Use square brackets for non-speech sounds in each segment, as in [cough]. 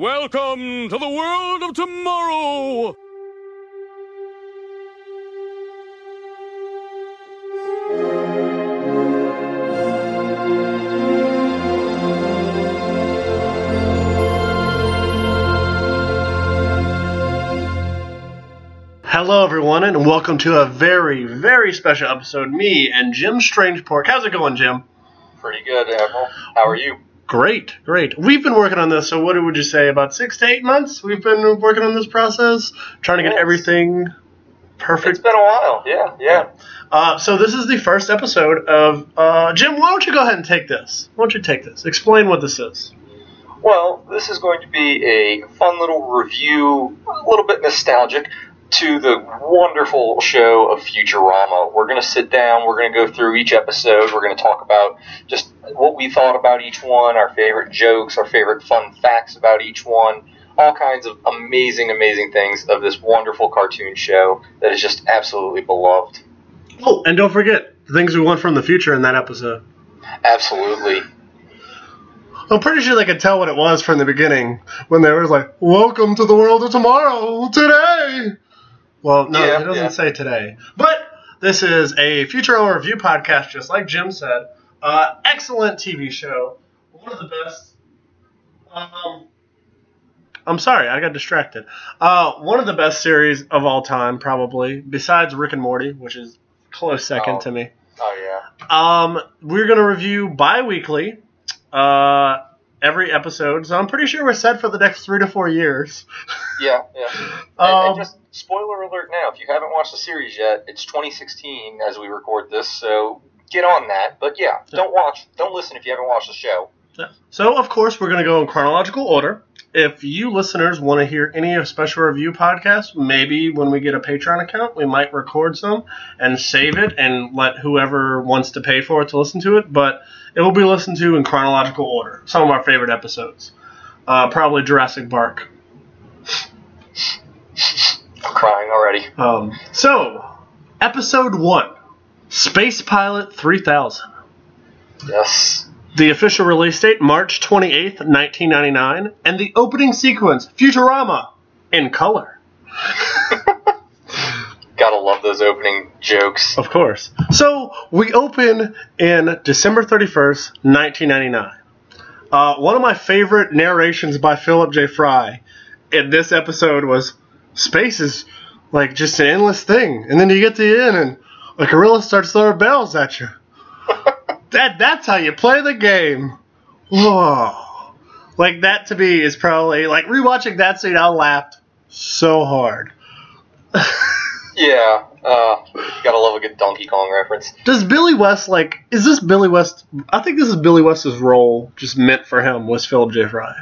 Welcome to the world of tomorrow! Hello, everyone, and welcome to a very, very special episode. Me and Jim Strangepork. How's it going, Jim? Pretty good, Admiral. How are you? Great, great. We've been working on this, so what would you say? About six to eight months? We've been working on this process, trying to get Yes. everything perfect. It's been a while. Yeah, yeah. Uh, so this is the first episode of uh, Jim. Why don't you go ahead and take this? Why don't you take this? Explain what this is. Well, this is going to be a fun little review, a little bit nostalgic to the wonderful show of Futurama. We're going to sit down, we're going to go through each episode, we're going to talk about just what we thought about each one, our favorite jokes, our favorite fun facts about each one, all kinds of amazing, amazing things of this wonderful cartoon show that is just absolutely beloved. Oh, and don't forget the things we want from the future in that episode. Absolutely. I'm pretty sure they could tell what it was from the beginning when they were like, "Welcome to the world of tomorrow today." Well, no, Yeah, it doesn't yeah. say today. But this is a Futurama review podcast, just like Jim said. Uh, excellent TV show, one of the best. Um, I'm sorry, I got distracted. Uh, one of the best series of all time, probably, besides Rick and Morty, which is close second Oh. to me. Oh, yeah. Um, we're gonna review bi-weekly, uh, every episode. So I'm pretty sure we're set for the next three to four years. Yeah, yeah. [laughs] And, Um, and just spoiler alert now, if you haven't watched the series yet, it's 2016 as we record this, so get on that. But yeah, don't watch, don't listen if you haven't watched the show. So of course we're gonna go in chronological order. If you listeners want to hear any of special review podcasts, maybe when we get a Patreon account, we might record some and save it and let whoever wants to pay for it to listen to it. But it will be listened to in chronological order. Some of our favorite episodes, uh, probably Jurassic Bark. I'm crying already. Um, so, episode one Space Pilot 3000. Yes. The official release date, March 28th, 1999. And the opening sequence, Futurama, in color. [laughs] Gotta love those opening jokes. Of course. So, we open in December 31st, 1999. Uh, one of my favorite narrations by Philip J. Fry in this episode was space is like just an endless thing. And then you get to the end and a gorilla starts throwing bells at you. That That's how you play the game. Whoa. Like, that to me is probably, like, rewatching that scene, I laughed so hard. [laughs] Yeah, uh, gotta love a good Donkey Kong reference. Does Billy West like? Is this Billy West? I think this is Billy West's role, just meant for him. Was Philip J. Fry?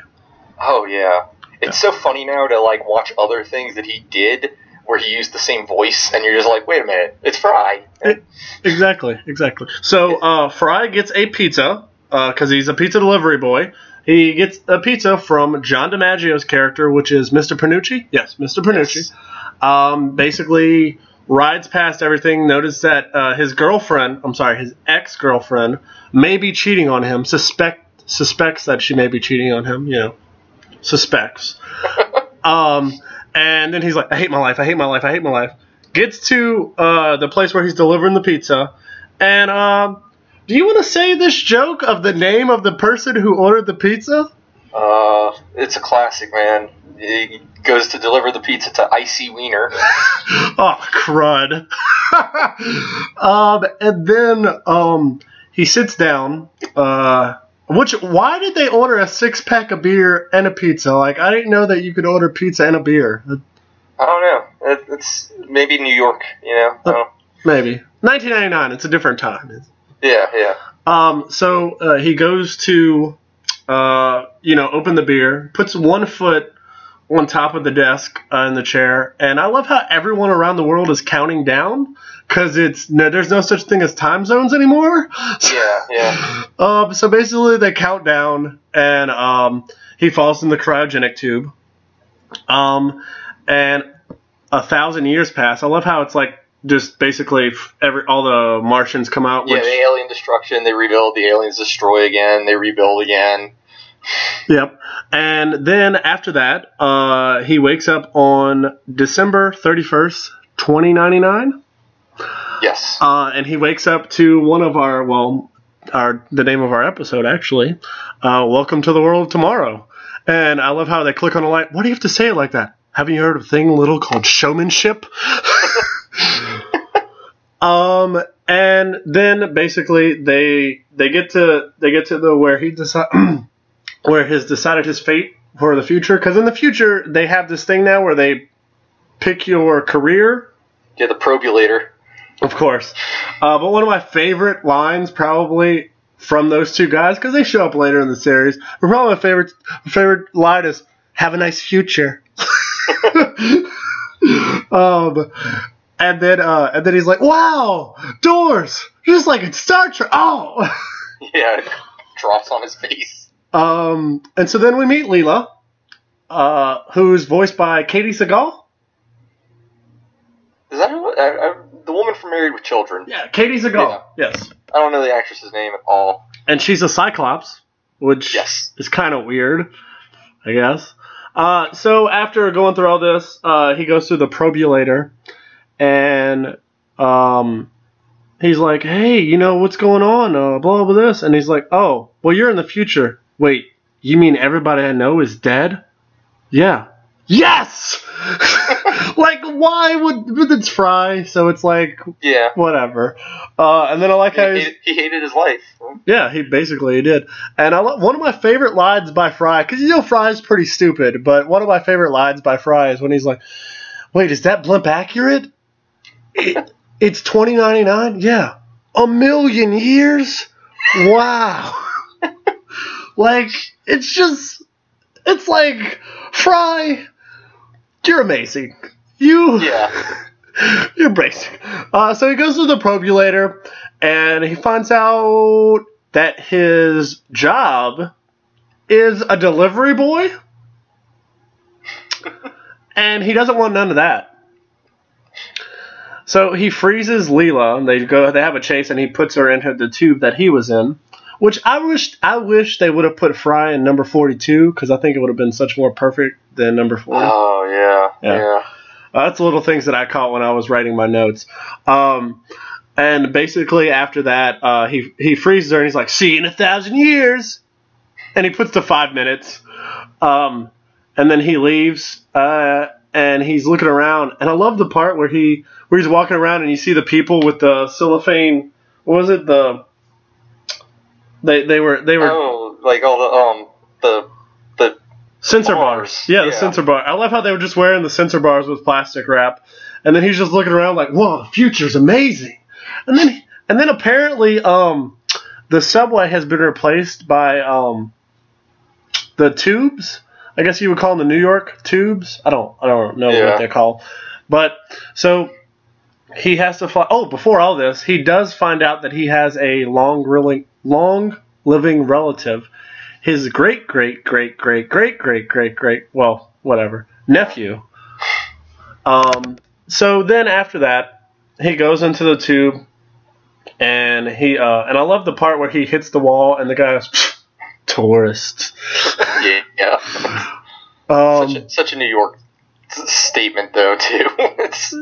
Oh yeah. It's so funny now to like watch other things that he did where he used the same voice and you're just like, wait a minute, it's Fry. It- exactly, exactly. So uh, Fry gets a pizza because he's a pizza delivery boy. He gets a pizza from John DiMaggio's character, which is Mr. Panucci. Yes, Mr. Panucci. Yes. Um, basically rides past everything. Notices that uh, his girlfriend, I'm sorry, his ex girlfriend, may be cheating on him. Suspect suspects that she may be cheating on him. You know, suspects. [laughs] um, and then he's like, I hate my life. I hate my life. I hate my life. Gets to uh, the place where he's delivering the pizza, and um, do you want to say this joke of the name of the person who ordered the pizza? Uh, it's a classic, man. He goes to deliver the pizza to I.C. Wiener. [laughs] oh crud [laughs] um and then um he sits down uh which why did they order a six pack of beer and a pizza like i didn't know that you could order pizza and a beer I don't know. It, it's maybe New York, you know. Don't- maybe 1999 it's a different time yeah, yeah. um so uh, he goes to uh you know open the beer puts one foot on top of the desk uh, in the chair and i love how everyone around the world is counting down because it's no, there's no such thing as time zones anymore Yeah, yeah. [laughs] Um, so basically, they count down, and um, he falls in the cryogenic tube. Um, and a thousand years pass. I love how it's like just basically every all the Martians come out. Yeah, Which, the alien destruction, they rebuild, the aliens destroy again, they rebuild again. Yep. And then after that, uh, he wakes up on December 31st, 2099. Yes. Uh, and he wakes up to one of our, well, our the name of our episode, actually. Uh, Welcome to the World of Tomorrow. And I love how they click on a light. Why do you have to say it like that? Haven't you heard of a thing little called showmanship? [laughs] um, and then basically they they get to they get to the where he decide [clears throat] where he's decided his fate for the future. Because in the future they have this thing now where they pick your career yeah, the probulator. of course. Uh, but one of my favorite lines, probably from those two guys, because they show up later in the series, but probably my favorite favorite line is "Have a nice future." [laughs] um, and then uh, and then he's like, "Wow, doors, just like in Star Trek." Oh. [laughs] Yeah, drops on his face. Um, and so then we meet Leela, uh, who's voiced by Katey Sagal. Is that who, I, I, the woman from Married with Children? Yeah, Katey Sagal. Yes. I don't know the actress's name at all. and she's a Cyclops, which Yes. is kind of weird, I guess. Uh, so after going through all this, uh, he goes through the probulator, and um, he's like, "Hey, you know what's going on? Uh, blah blah this," and he's like, "Oh, well, you're in the future. Wait, you mean everybody I know is dead? Yeah. Yes. [laughs] like, why would? But it's Fry, so it's like Yeah. whatever. Uh, and then I like He, how hated, he hated his life. yeah, he basically did. And I, one of my favorite lines by Fry, because you know Fry's pretty stupid, but one of my favorite lines by Fry is when he's like, "Wait, is that blimp accurate? [laughs] It, it's twenty ninety nine. Yeah, a million years. Wow. Like it's just, it's like Fry, you're amazing. You Yeah. [laughs] you're basic. Uh, so he goes to the probulator and he finds out that his job is a delivery boy. [laughs] and he doesn't want none of that. So he freezes Leela. They go. They have a chase, and he puts her into the tube that he was in. Which I wish. I wish they would have put Fry in number forty-two because I think it would have been such more perfect than number four. Oh yeah. Yeah. Yeah. Uh, that's little things that I caught when I was writing my notes. Um, and basically, after that, uh, he he freezes her and he's like, "See you in a thousand years," and he puts to five minutes. Um, and then he leaves, uh, and he's looking around. And I love the part where he where he's walking around and you see the people with the cellophane. What was it? The they they were they were Oh, like all the um the the Censor Bars, bars. Yeah, the yeah. censor bar. I love how they were just wearing the censor bars with plastic wrap, and then he's just looking around like, "Whoa, the future's amazing." And then, and then apparently, um, the subway has been replaced by um, the tubes. I guess you would call them the New York tubes. I don't, I don't know Yeah. what they're called, but so he has to fly. Oh, before all this, he does find out that he has a long, really long living relative his great great great great great great great great well whatever nephew um so then after that he goes into the tube and he uh and i love the part where he hits the wall and the guy goes tourist yeah, yeah. um such, a, such a New York statement though [laughs] too. it's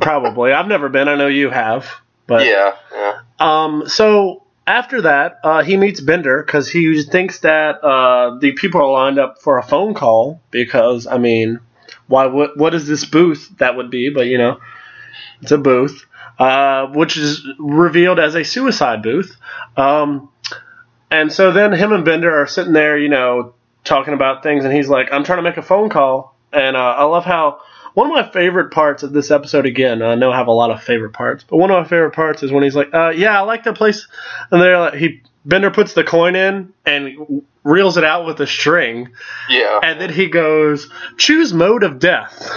probably i've never been i know you have but yeah, yeah. Um, so after that, uh, he meets Bender because he thinks that uh, the people are lined up for a phone call because I mean, why? What? What is this booth that would be? But you know, it's a booth, uh, which is revealed as a suicide booth. Um, and so then him and Bender are sitting there, you know, talking about things, and he's like, "I'm trying to make a phone call," and uh, I love how. One of my favorite parts of this episode, again, I know I have a lot of favorite parts, but one of my favorite parts is when he's like, uh, "Yeah, I like the place," and they're like, he Bender puts the coin in and reels it out with a string, Yeah. and then he goes, "Choose mode of death,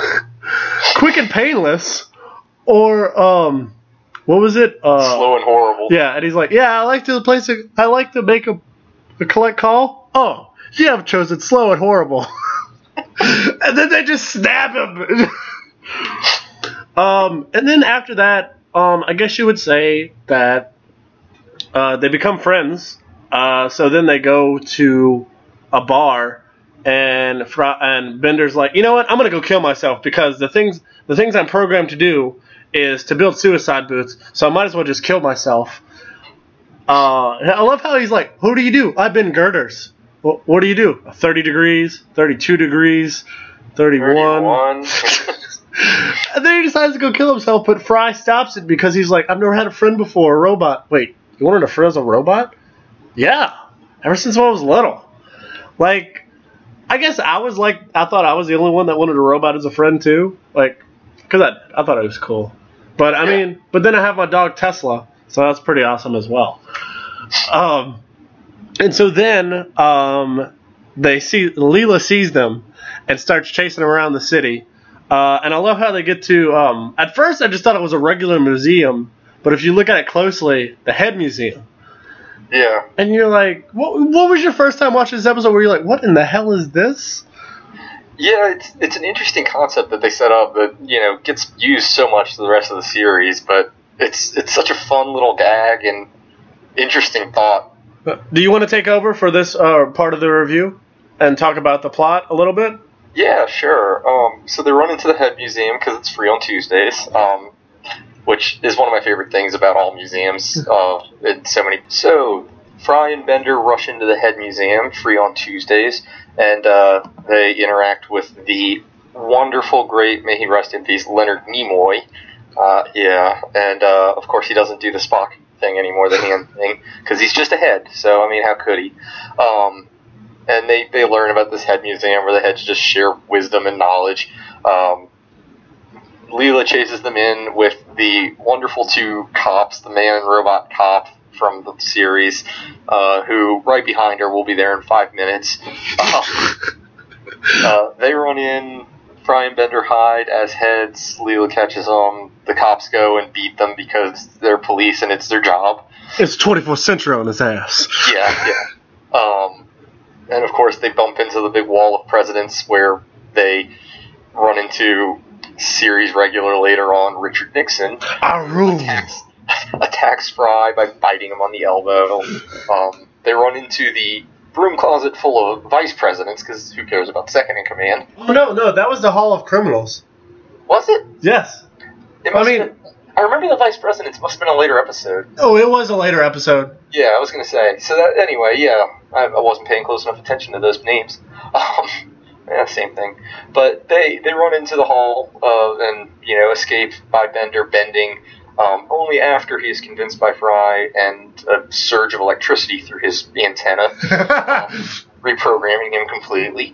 [laughs] quick and painless, or um, what was it? Uh, Slow and horrible. yeah." And he's like, "Yeah, I like to place. A, I like to make a, a collect call. Oh, you have chosen slow and horrible." [laughs] [laughs] and then they just snap him. [laughs] um, and then after that, um, I guess you would say that uh, they become friends. Uh, so then they go to a bar, and Fry, and Bender's like, you know what? I'm gonna go kill myself because the things the things I'm programmed to do is to build suicide boots, so I might as well just kill myself. Uh, I love how he's like, "Who do you do? I've been girders. Well, what do you do? 30 degrees, 32 degrees, 31." 31. [laughs] And then he decides to go kill himself, but Fry stops it because he's like, I've never had a friend before, a robot. Wait, you wanted a friend as a robot? Yeah, ever since I was little. Like, I guess I was like, I thought I was the only one that wanted a robot as a friend too. Like, because I, I thought it was cool. But I mean, but then I have my dog Tesla, so that's pretty awesome as well. Um, and so then um, they see Leela sees them and starts chasing them around the city. Uh, and I love how they get to. Um, at first, I just thought it was a regular museum, but if you look at it closely, the head museum. yeah. And you're like, what, what was your first time watching this episode where you're like, what in the hell is this? Yeah, it's it's an interesting concept that they set up that you know gets used so much to the rest of the series, but it's it's such a fun little gag and interesting thought. Do you want to take over for this uh, part of the review and talk about the plot a little bit? Yeah, sure. Um, so they run into the head museum because it's free on Tuesdays, um, which is one of my favorite things about all museums. Uh, in so many. So Fry and Bender rush into the head museum, free on Tuesdays, and uh, they interact with the wonderful, great, may he rest in peace, Leonard Nimoy. Uh, yeah, and uh, of course he doesn't do the Spock thing anymore, the hand thing, because he's just a head. So I mean, how could he? Um, and they, they learn about this head museum where the heads just share wisdom and knowledge. Um, Leela chases them in with the wonderful two cops, the man and robot cop from the series, uh, who right behind her will be there in five minutes. Uh, [laughs] uh, they run in, Fry and Bender hide as heads. Leela catches them. The cops go and beat them because they're police and it's their job. It's 24th century on his ass. Yeah, yeah. Um, and of course, they bump into the big wall of presidents where they run into series regular later on Richard Nixon I rule. attacks, [laughs] attacks Fry by biting him on the elbow. Um, they run into the broom closet full of vice presidents because who cares about second in command? Oh, no, no, that was the Hall of Criminals. Was it? Yes. it I mean- been- I remember the vice presidents must have been a later episode. Oh, it was a later episode. Yeah, I was gonna say. So that anyway, yeah, I, I wasn't paying close enough attention to those names. [laughs] Um, yeah, same thing. But they they run into the hall uh, and you know escape by Bender bending. Um, only after he is convinced by Fry and a surge of electricity through his antenna, [laughs] reprogramming him completely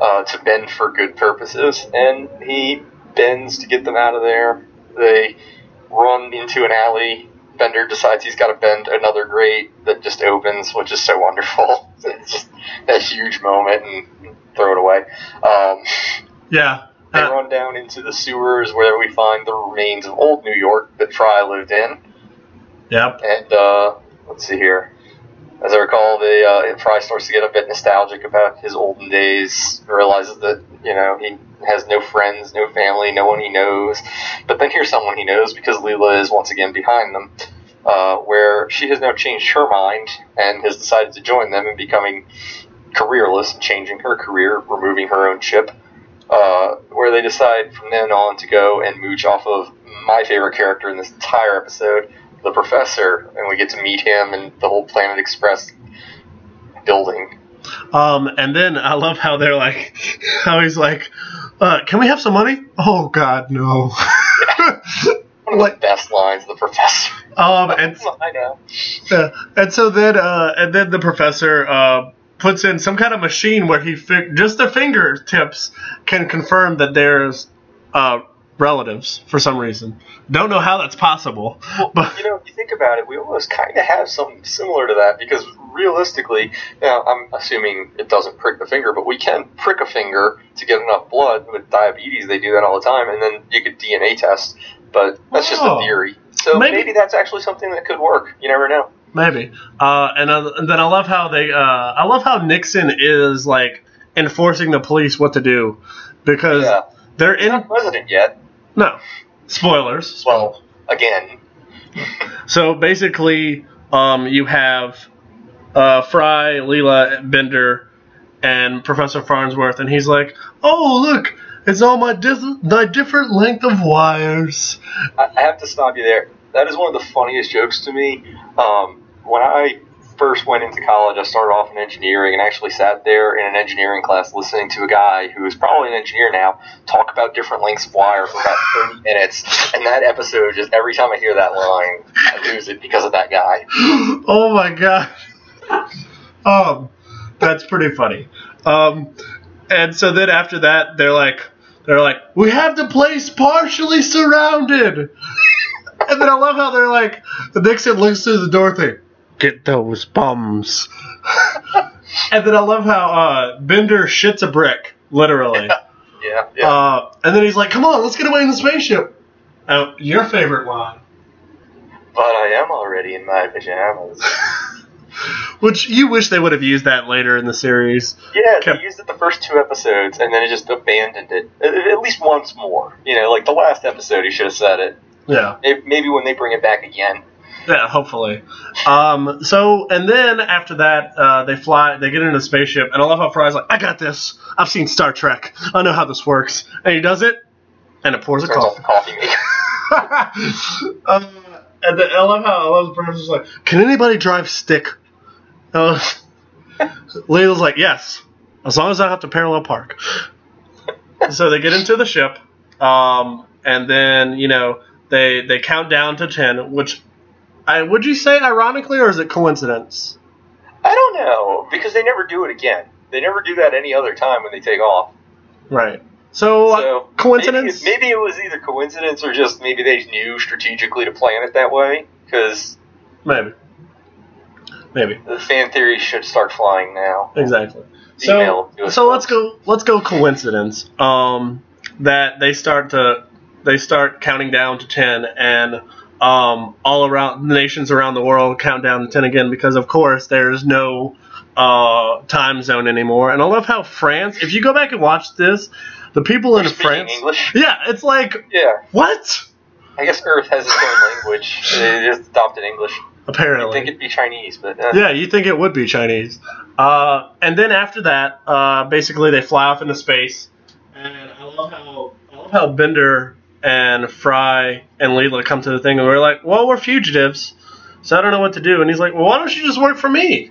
uh, to bend for good purposes, and he bends to get them out of there. They run into an alley. Bender decides he's got to bend another grate that just opens, which is so wonderful. [laughs] It's just that huge moment and throw it away. Um, yeah. They run down into the sewers where we find the remains of old New York that Fry lived in. yep. And uh, let's see here. As I recall, the uh, Fry starts to get a bit nostalgic about his olden days. Realizes that you know he has no friends, no family, no one he knows. But then here's someone he knows because Leela is once again behind them, uh, where she has now changed her mind and has decided to join them in becoming careerless, changing her career, removing her own chip. Uh, where they decide from then on to go and mooch off of my favorite character in this entire episode, the professor, and we get to meet him and the whole Planet Express building. Um, and then I love how they're like, [laughs] how he's like, uh, can we have some money? Oh, God, no. One of Like- the best lines, the professor. um, and [laughs] I know. Uh, and so then, uh, and then the professor uh, puts in some kind of machine where he fi- just the fingertips can confirm that there's uh, relatives for some reason. Don't know how that's possible, but You know, if you think about it, we almost kind of have something similar to that because realistically, now I'm assuming it doesn't prick the finger, but we can prick a finger to get enough blood. With diabetes, they do that all the time, and then you could DNA test. But that's just Oh. a theory. So Maybe- maybe. that's actually something that could work. You never know. Maybe. Uh, and, uh, and then I love how they, uh, I love how Nixon is like enforcing the police what to do because Yeah. they're He's in not president yet. no spoilers. Well, again, [laughs] So basically, um, you have uh, Fry, Leela, Bender, and Professor Farnsworth, and he's like, "Oh, look, it's all my dis- my different length of wires." I have to stop you there. That is one of the funniest jokes to me. Um, when I first went into college, I started off in engineering and actually sat there in an engineering class listening to a guy who is probably an engineer now talk about different lengths of wire for about 30 minutes. And that episode, just every time I hear that line, I lose it because of that guy. [laughs] oh my god. Um, that's pretty funny. Um, and so then after that, they're like, they're like, we have the place partially surrounded. And then I love how they're like, the Nixon looks through the door thing, get those bums. [laughs] and then I love how uh, Bender shits a brick, literally. Yeah, yeah. Uh, and then he's like, come on, let's get away in the spaceship. Uh, your favorite line. but I am already in my pajamas. [laughs] Which you wish they would have used that later in the series. Yeah, they used it the first two episodes, and then it just abandoned it. At at least once more. You know, like the last episode, he should have said it. Yeah. Maybe- when they bring it back again. Yeah, hopefully. Um, so, and then after that, uh, they fly, they get into the spaceship, and I love how Fry's like, I got this. I've seen Star Trek. I know how this works. And he does it, and it pours a the coffee. coffee maker. [laughs] uh, and then I love how, I love the professor's like, Can anybody drive stick? Uh, [laughs] Leela's like, Yes, as long as I have to parallel park. so they get into the ship, um, and then, you know, they, they count down to 10, which I, would you say ironically, or is it coincidence? I don't know because they never do it again. They never do that any other time when they take off. Right. So, uh, So coincidence? Maybe, maybe it was either coincidence or just maybe they knew strategically to plan it that way. Because Maybe. Maybe. the fan theory should start flying now. Exactly. So, so let's go. Let's go. Coincidence. Um, that they start to they start counting down to ten, and um, all around nations around the world count down to ten again because, of course, there's no uh, time zone anymore. And I love how France. If you go back and watch this, the people in France. English. Yeah, it's like Yeah, what? I guess Earth has its own language. They just adopted English. I Apparently. think it'd be Chinese, but uh, Yeah, you think it would be Chinese. Uh, and then after that, uh, basically they fly off into space. And I love how I love how Bender and Fry and Leela come to the thing and we're like, well, we're fugitives, so I don't know what to do. And he's like, well, why don't you just work for me?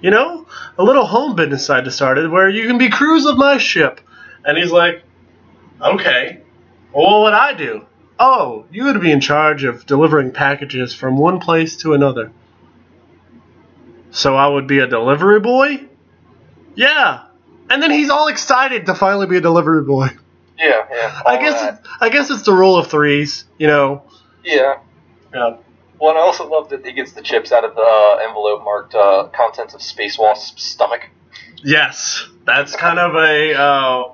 You know, a little home business I started where you can be crews of my ship. And he's like, okay, well, what would I do? Oh, you would be in charge of delivering packages from one place to another. So I would be a delivery boy? Yeah. And then he's all excited to finally be a delivery boy. Yeah, yeah. I guess that. I guess it's the rule of threes, you know. Yeah. Yeah. Well, and I also love that he gets the chips out of the uh, envelope marked uh, contents of Space Wasp's stomach. Yes, that's kind of a uh,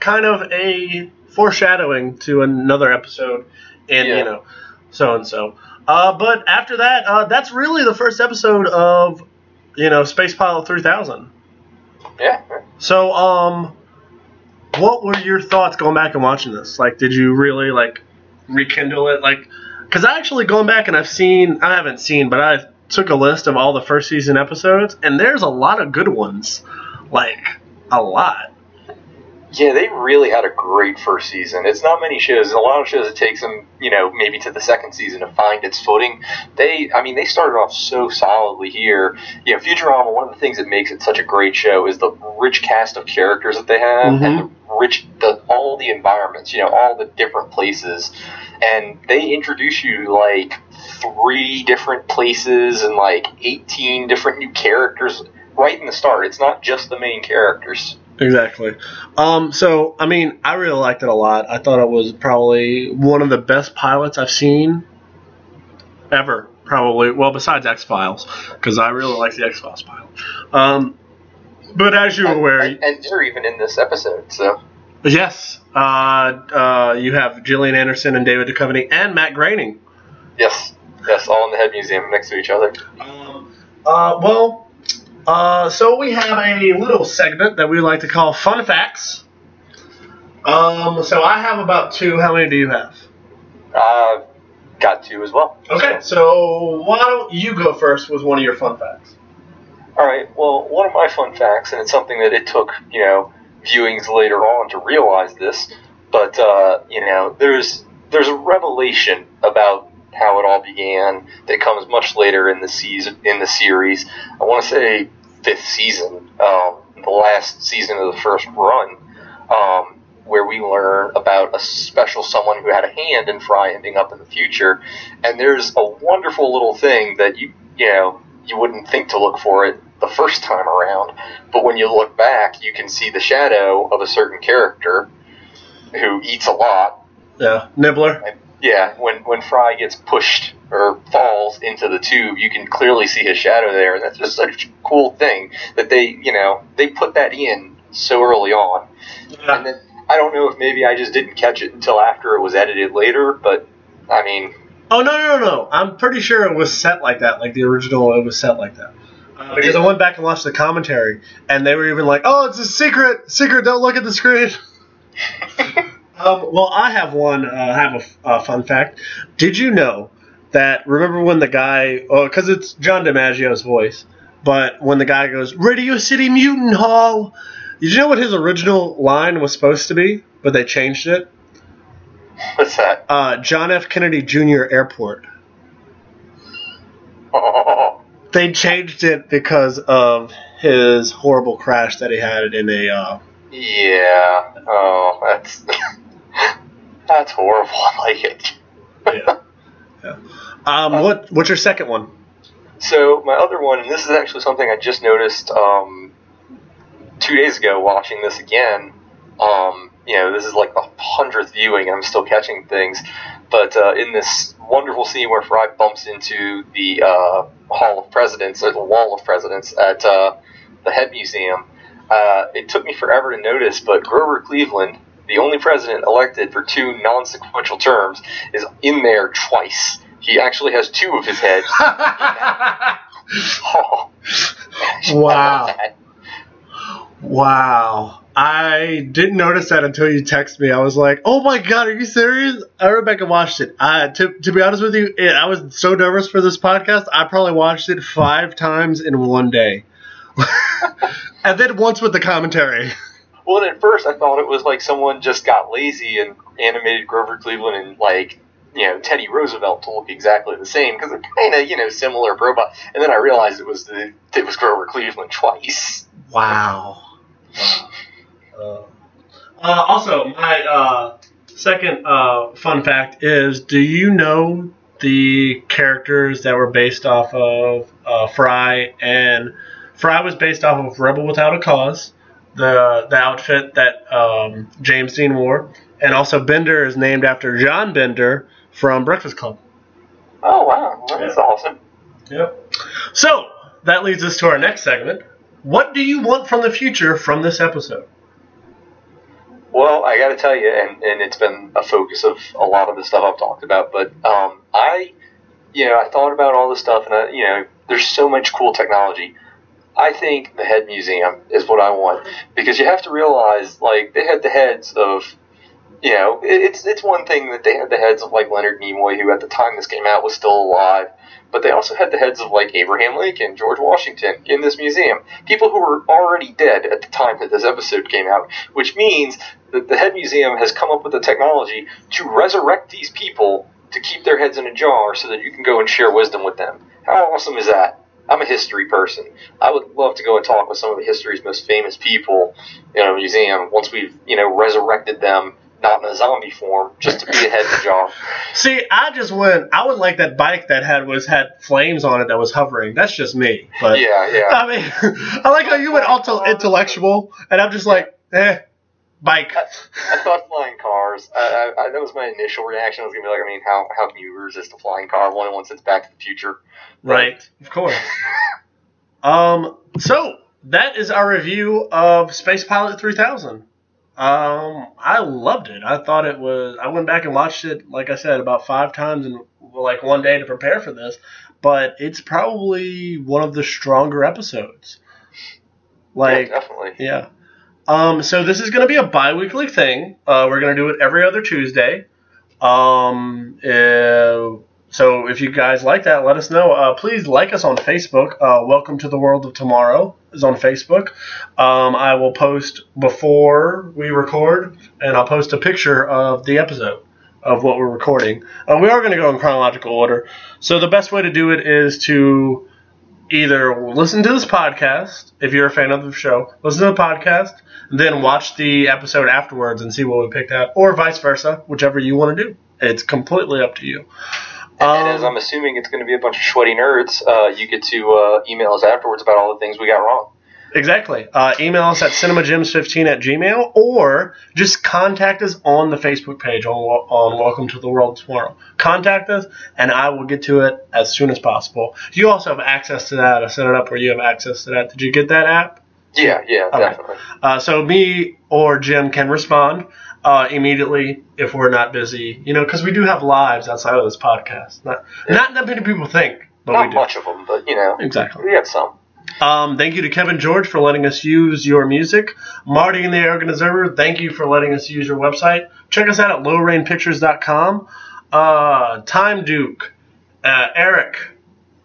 kind of a foreshadowing to another episode in Yeah. you know so and so. Uh, but after that, uh, that's really the first episode of you know Space Pilot 3000. Yeah. So, um, what were your thoughts going back and watching this? Like, did you really like rekindle it? Like, because I actually going back and I've seen, I haven't seen, but I took a list of all the first season episodes, and there's a lot of good ones. Like, a lot. Yeah, they really had a great first season. It's not many shows. A lot of shows it takes them, you know, maybe to the second season to find its footing. They, I mean, they started off so solidly here. You know, Futurama. One of the things that makes it such a great show is the rich cast of characters that they have, and mm-hmm. the rich, the all the environments. You know, all the different places, and they introduce you like three different places and like eighteen different new characters right in the start. It's not just the main characters. Exactly. Um, so, I mean, I really liked it a lot. I thought it was probably one of the best pilots I've seen ever. Probably, well, besides X Files, because I really like the X Files pilot. Um, but as you're aware, and, and they're even in this episode. So yes, uh, uh, you have Gillian Anderson and David Duchovny and Matt Groening. yes, yes, all in the head museum next to each other. Um, uh, well, uh, so we have a little segment that we like to call Fun Facts. Um, so I have about two. How many do you have? Uh, got two as well. Okay, so why don't you go first with one of your fun facts? All right. Well, one of my fun facts, and it's something that it took you know viewings later on to realize this, but uh, you know, there's there's a revelation about how it all began that comes much later in the season in the series. I want to say fifth season, um, the last season of the first run, um, where we learn about a special someone who had a hand in Fry ending up in the future. And there's a wonderful little thing that you you know you wouldn't think to look for it the first time around, but when you look back, you can see the shadow of a certain character who eats a lot. Yeah, Nibbler. And, yeah, when when Fry gets pushed or falls into the tube, you can clearly see his shadow there, and that's just such a cool thing that they, you know, they put that in so early on. Yeah. And then I don't know if maybe I just didn't catch it until after it was edited later, but I mean, Oh no no no no! I'm pretty sure it was set like that, like the original. It was set like that. Uh, because I went back and watched the commentary, and they were even like, "Oh, it's a secret, secret. Don't look at the screen." [laughs] um, well, I have one. Uh, I have a a fun fact. Did you know that? Remember when the guy? Oh, because it's John DiMaggio's voice. But when the guy goes, "Radio City Mutant Hall," did you know what his original line was supposed to be? But they changed it. what's that? Uh, John F. Kennedy Jr. Airport. Oh, They changed it because of his horrible crash that he had in a. Uh, yeah. Oh, that's [laughs] [laughs] that's horrible. [laughs] I like it. yeah. yeah. Um, what What's your second one? So my other one, and this is actually something I just noticed um, two days ago watching this again. Um, you know, this is like the hundredth viewing. I'm still catching things, but uh, in this wonderful scene where Fry bumps into the uh, Hall of Presidents or the Wall of Presidents at uh, the Head Museum, uh, it took me forever to notice, but Grover Cleveland, the only president elected for two non-sequential terms, is in there twice. He actually has two of his heads. [laughs] Oh. Wow. wow. I didn't notice that until you texted me. I was like, "Oh my god, are you serious?" I went back and watched it. Uh, to to be honest with you, it, I was so nervous for this podcast. I probably watched it five times in one day, [laughs] and then once with the commentary. [laughs] Well, and at first I thought it was like someone just got lazy and animated Grover Cleveland and like you know Teddy Roosevelt to look exactly the same because they're kind of you know similar robot. And then I realized it was the it was Grover Cleveland twice. Wow. Uh, uh, also, my uh, second uh, fun fact is: Do you know the characters that were based off of uh, Fry? And Fry was based off of Rebel Without a Cause, the the outfit that um, James Dean wore, and also Bender is named after John Bender from Breakfast Club. Oh wow, that's Yeah. awesome. Yep. So that leads us to our next segment. What do you want from the future from this episode? Well, I got to tell you, and, and it's been a focus of a lot of the stuff I've talked about. But um, I, you know, I thought about all this stuff, and I, you know, there's so much cool technology. I think the head museum is what I want because you have to realize, like, they had the heads of, you know, it, it's it's one thing that they had the heads of like Leonard Nimoy, who at the time this came out was still alive, but they also had the heads of like Abraham Lincoln, George Washington in this museum, people who were already dead at the time that this episode came out, which means that the head museum has come up with the technology to resurrect these people to keep their heads in a jar so that you can go and share wisdom with them. How awesome is that? I'm a history person. I would love to go and talk with some of the history's most famous people in a museum once we've, you know, resurrected them, not in a zombie form, just to be a head in a jar. See, I just went. I would like that bike that had was had flames on it that was hovering. That's just me. But Yeah, yeah. [laughs] I mean, [laughs] I like how you went all intellectual, and I'm just like, eh, bike. I thought flying cars. I, I, I, that was my initial reaction. I was gonna be like, I mean, how how can you resist a flying car? One once it's Back to the Future. Right, of course. [laughs] um, so that is our review of Space Pilot 3000. Um, I loved it. I thought it was. I went back and watched it, like I said, about five times in like one day to prepare for this. But it's probably one of the stronger episodes. Like, yeah, definitely. yeah. Um, so this is going to be a bi-weekly thing. Uh, we're going to do it every other Tuesday. Um, uh, so if you guys like that, let us know. Uh, please like us on Facebook. Uh, Welcome to the World of Tomorrow is on Facebook. Um, I will post before we record, and I'll post a picture of the episode of what we're recording. Uh, we are going to go in chronological order. So the best way to do it is to either listen to this podcast if you're a fan of the show, listen to the podcast, then watch the episode afterwards and see what we picked out, or vice versa, whichever you want to do. It's completely up to you. And as Um, I'm assuming it's going to be a bunch of sweaty nerds, uh, you get to uh, email us afterwards about all the things we got wrong. Exactly. Uh, email us at cinemagems15 at gmail or just contact us on the Facebook page on, on Welcome to the World Tomorrow. Contact us and I will get to it as soon as possible. You also have access to that. I set it up where you have access to that. Did you get that app? Yeah, yeah, Okay. definitely. Uh, so me or Jim can respond uh, immediately if we're not busy, you know, because we do have lives outside of this podcast. Not, not that many people think, but we Not do. much of them, but you know, Exactly. we got some. Um, thank you to Kevin George for letting us use your music. Marty and the Arrogant Observer, thank you for letting us use your website. Check us out at lowrainpictures.com. Uh, Time Duke, uh, Eric,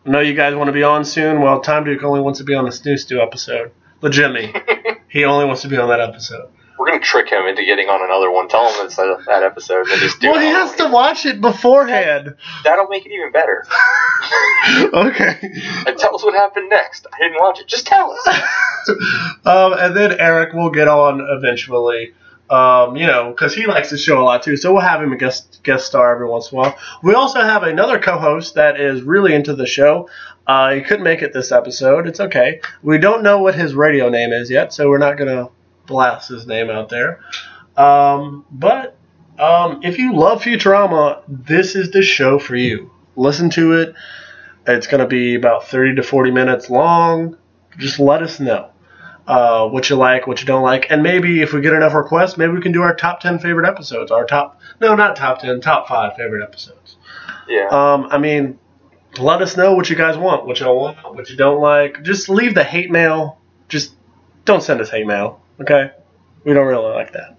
I know you guys want to be on soon. Well, Time Duke only wants to be on the Snoo Stew episode. Jimmy, [laughs] he only wants to be on that episode. We're gonna trick him into getting on another one. Tell him it's that, that episode, and just do Well, he has to watch it beforehand. That'll make it even better. [laughs] okay. And tell us what happened next. I didn't watch it. Just tell us. [laughs] um, and then Eric will get on eventually. Um, you know, because he likes the show a lot too. So we'll have him a guest guest star every once in a while. We also have another co-host that is really into the show. Uh, he couldn't make it this episode. It's okay. We don't know what his radio name is yet, so we're not gonna blast his name out there. Um, but um, if you love Futurama, this is the show for you. Listen to it. It's going to be about 30 to 40 minutes long. Just let us know uh, what you like, what you don't like, and maybe if we get enough requests, maybe we can do our top 10 favorite episodes. Our top, no, not top 10, top 5 favorite episodes. Yeah. Um, I mean, let us know what you guys want, what you don't want, what you don't like. Just leave the hate mail. Just don't send us hate mail, okay? We don't really like that.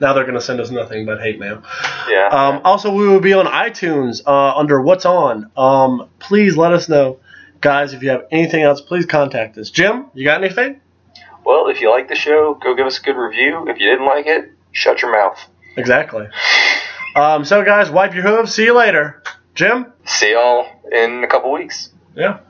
Now they're going to send us nothing but hate mail. yeah. Um, also, we will be on iTunes uh, under What's On. Um, please let us know. Guys, if you have anything else, please contact us. Jim, you got anything? well, if you like the show, go give us a good review. If you didn't like it, shut your mouth. Exactly. Um, so, guys, wipe your hooves. See you later. Jim? See y'all in a couple weeks. Yeah.